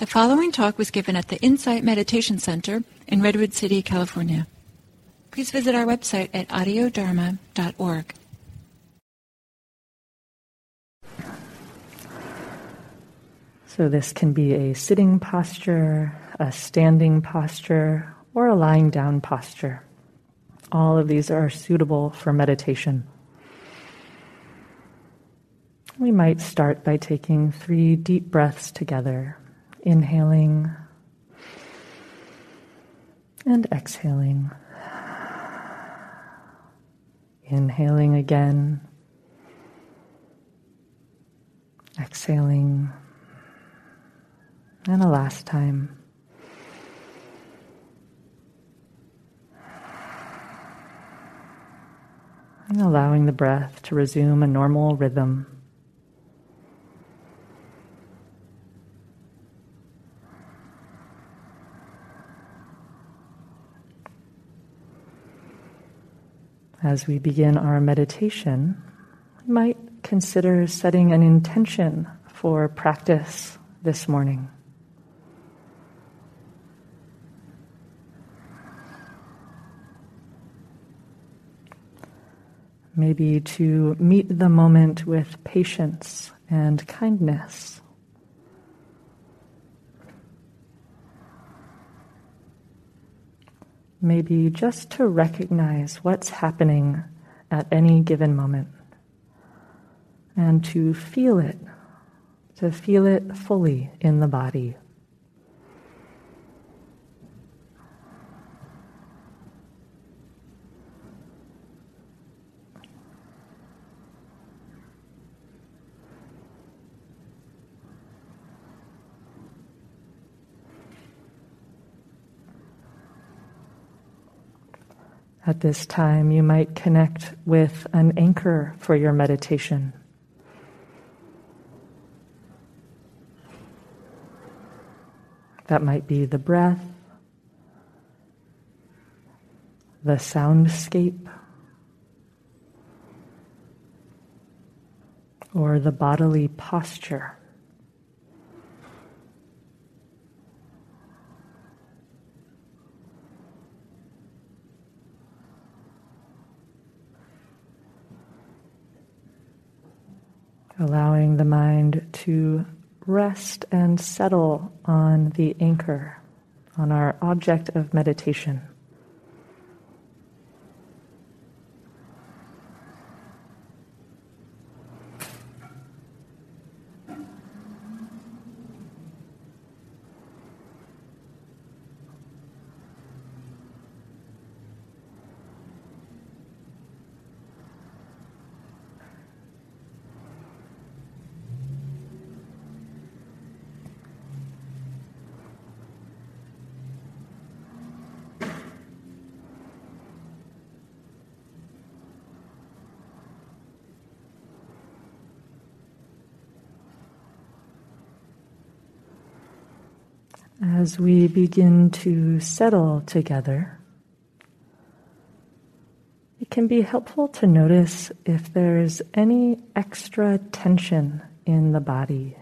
The following talk was given at the Insight Meditation Center in Redwood City, California. Please visit our website at audiodharma.org. So, this can be a sitting posture, a standing posture, or a lying down posture. All of these are suitable for meditation. We might start by taking three deep breaths together inhaling and exhaling. Inhaling again, exhaling, and a last time. And allowing the breath to resume a normal rhythm. As we begin our meditation, we might consider setting an intention for practice this morning. Maybe to meet the moment with patience and kindness. Maybe just to recognize what's happening at any given moment and to feel it, to feel it fully in the body. At this time, you might connect with an anchor for your meditation. That might be the breath, the soundscape, or the bodily posture. Allowing the mind to rest and settle on the anchor, on our object of meditation. As we begin to settle together, it can be helpful to notice if there's any extra tension in the body.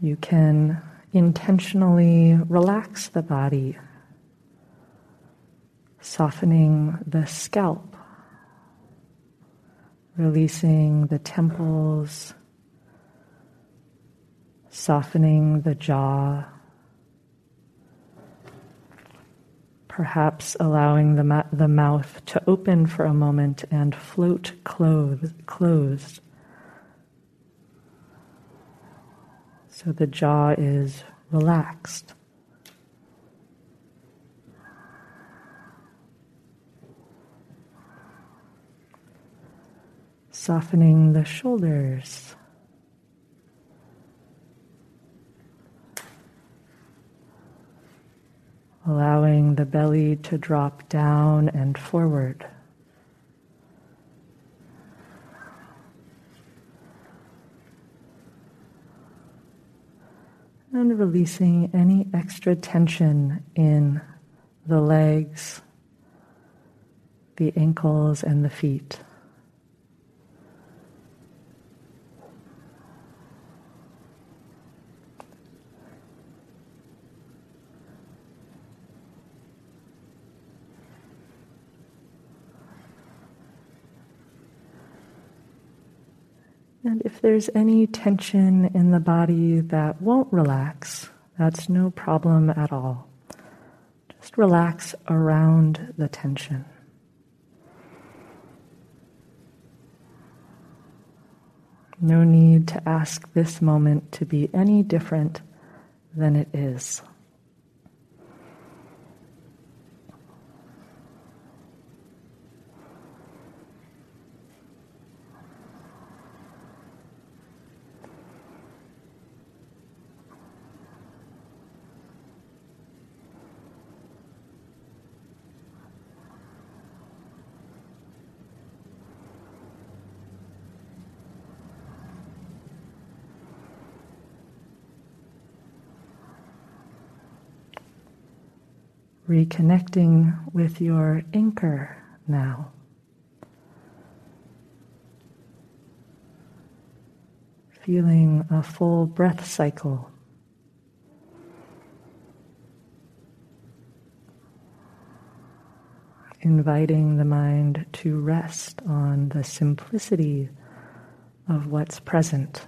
You can intentionally relax the body, softening the scalp releasing the temples, softening the jaw, perhaps allowing the, ma- the mouth to open for a moment and float clothed, closed. So the jaw is relaxed. Softening the shoulders. Allowing the belly to drop down and forward. And releasing any extra tension in the legs, the ankles, and the feet. And if there's any tension in the body that won't relax, that's no problem at all. Just relax around the tension. No need to ask this moment to be any different than it is. Reconnecting with your anchor now. Feeling a full breath cycle. Inviting the mind to rest on the simplicity of what's present.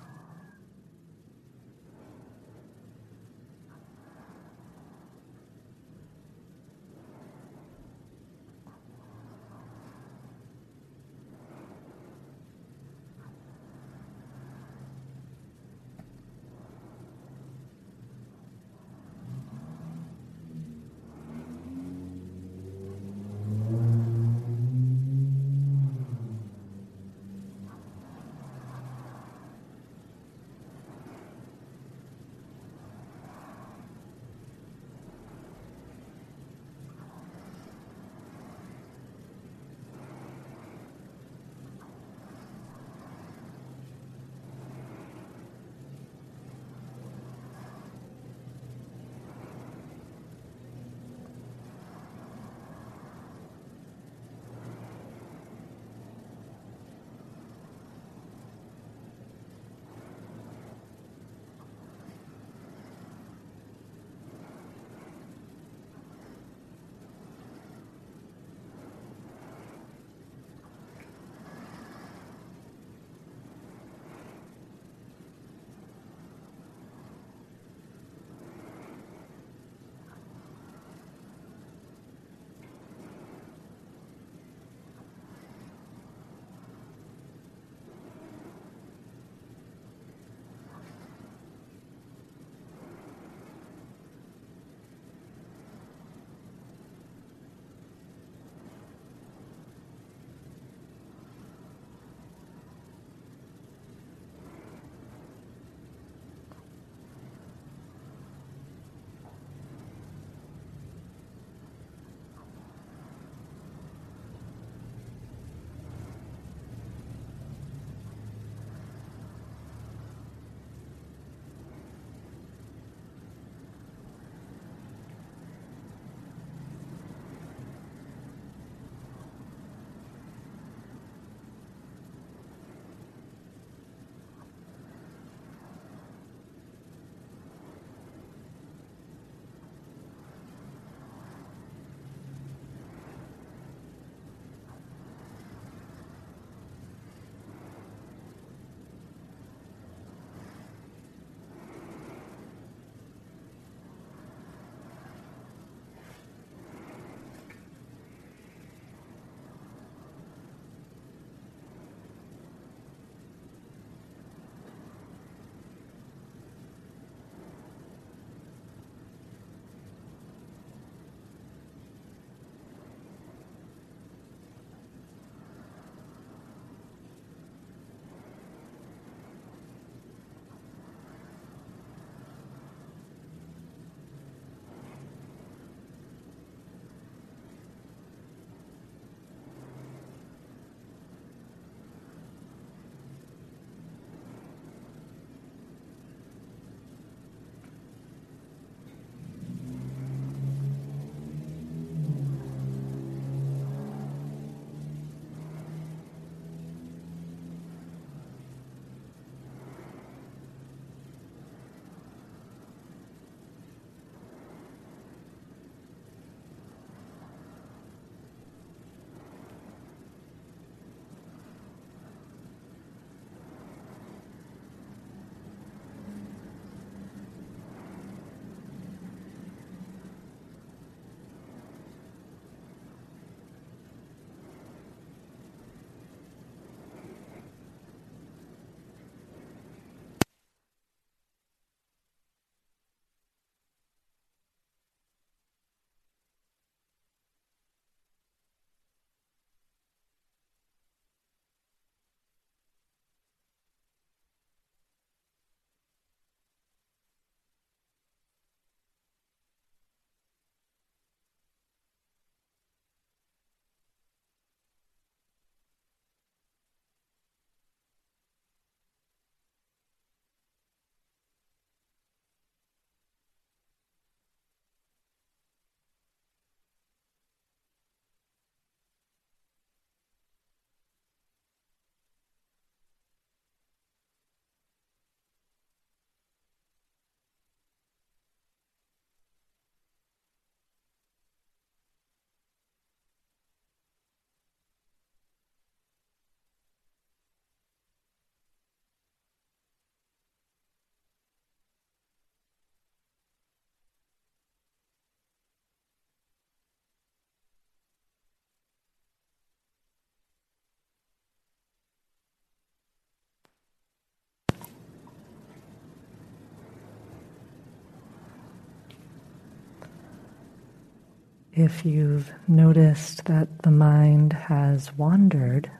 If you've noticed that the mind has wandered,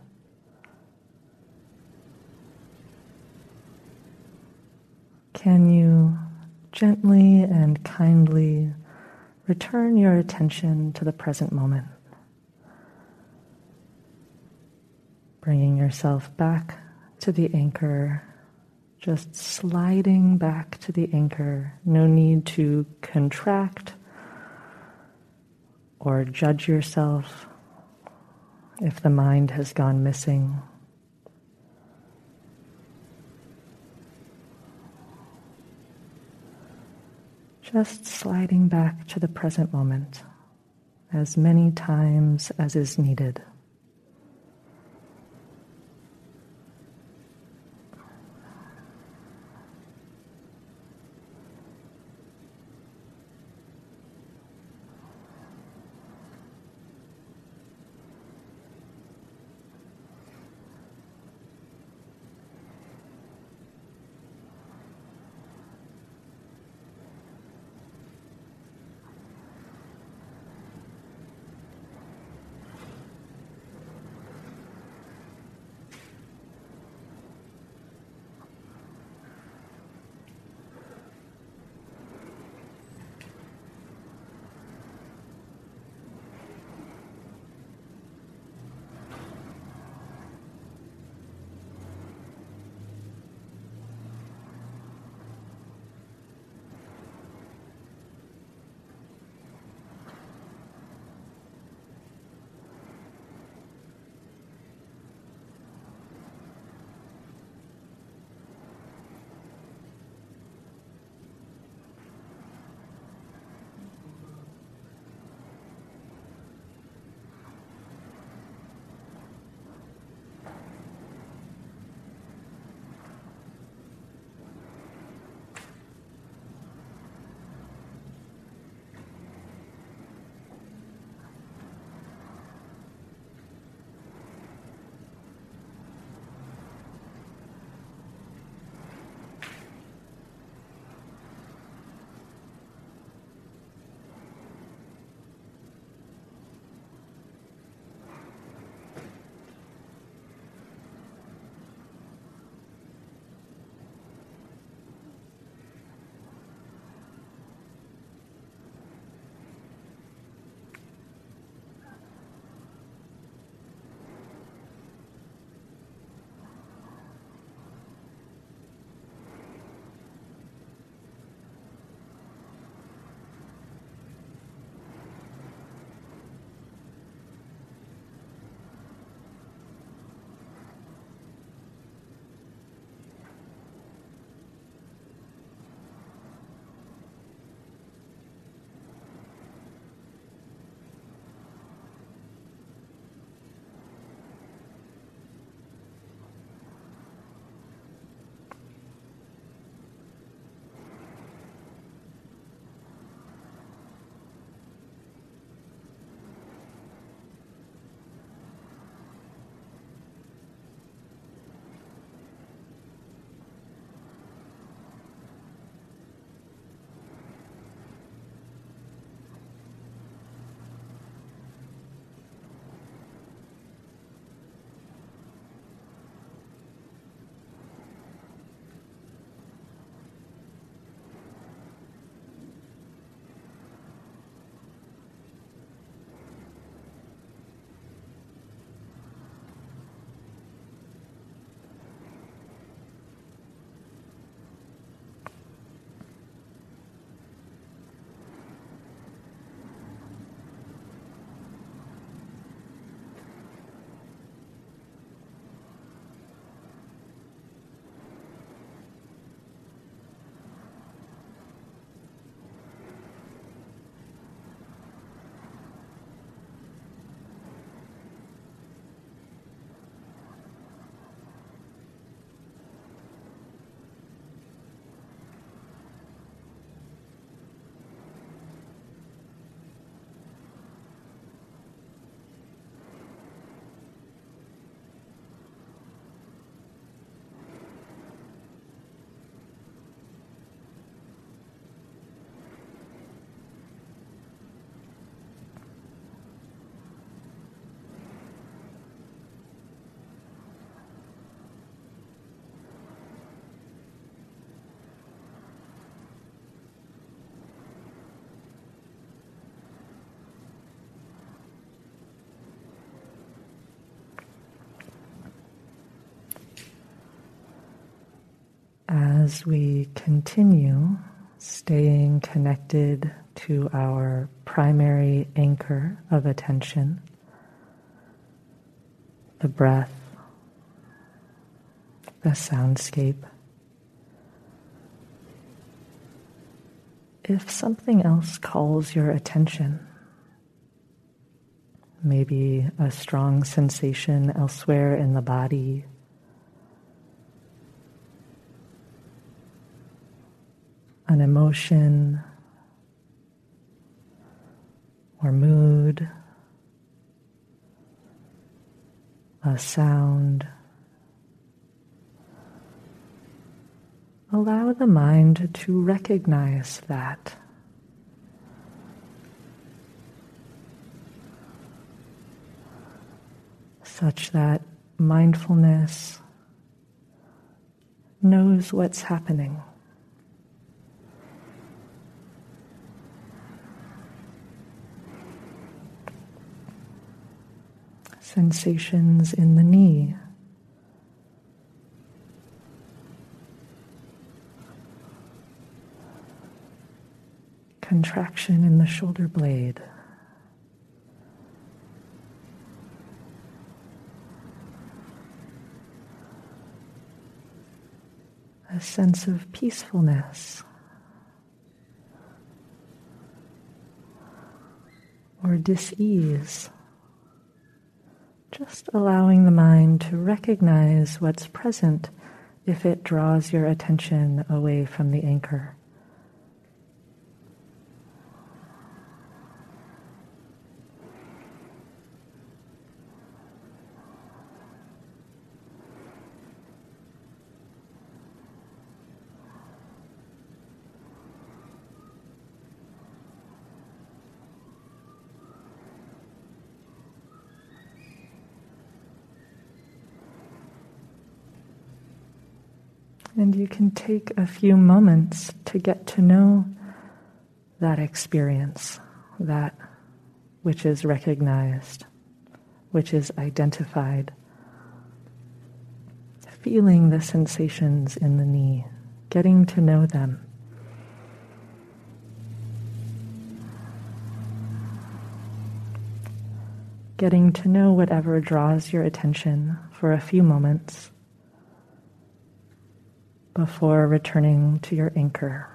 can you gently and kindly return your attention to the present moment? Bringing yourself back to the anchor, just sliding back to the anchor. No need to contract or judge yourself if the mind has gone missing. Just sliding back to the present moment as many times as is needed. As we continue staying connected to our primary anchor of attention, the breath, the soundscape. If something else calls your attention, maybe a strong sensation elsewhere in the body, an emotion or mood, a sound. Allow the mind to recognize that. Such that mindfulness knows what's happening. Sensations in the knee. Contraction in the shoulder blade. A sense of peacefulness. Or dis ease. Just allowing the mind to recognize what's present if it draws your attention away from the anchor. And you can take a few moments to get to know that experience, that which is recognized, which is identified. Feeling the sensations in the knee, getting to know them. Getting to know whatever draws your attention for a few moments before returning to your anchor.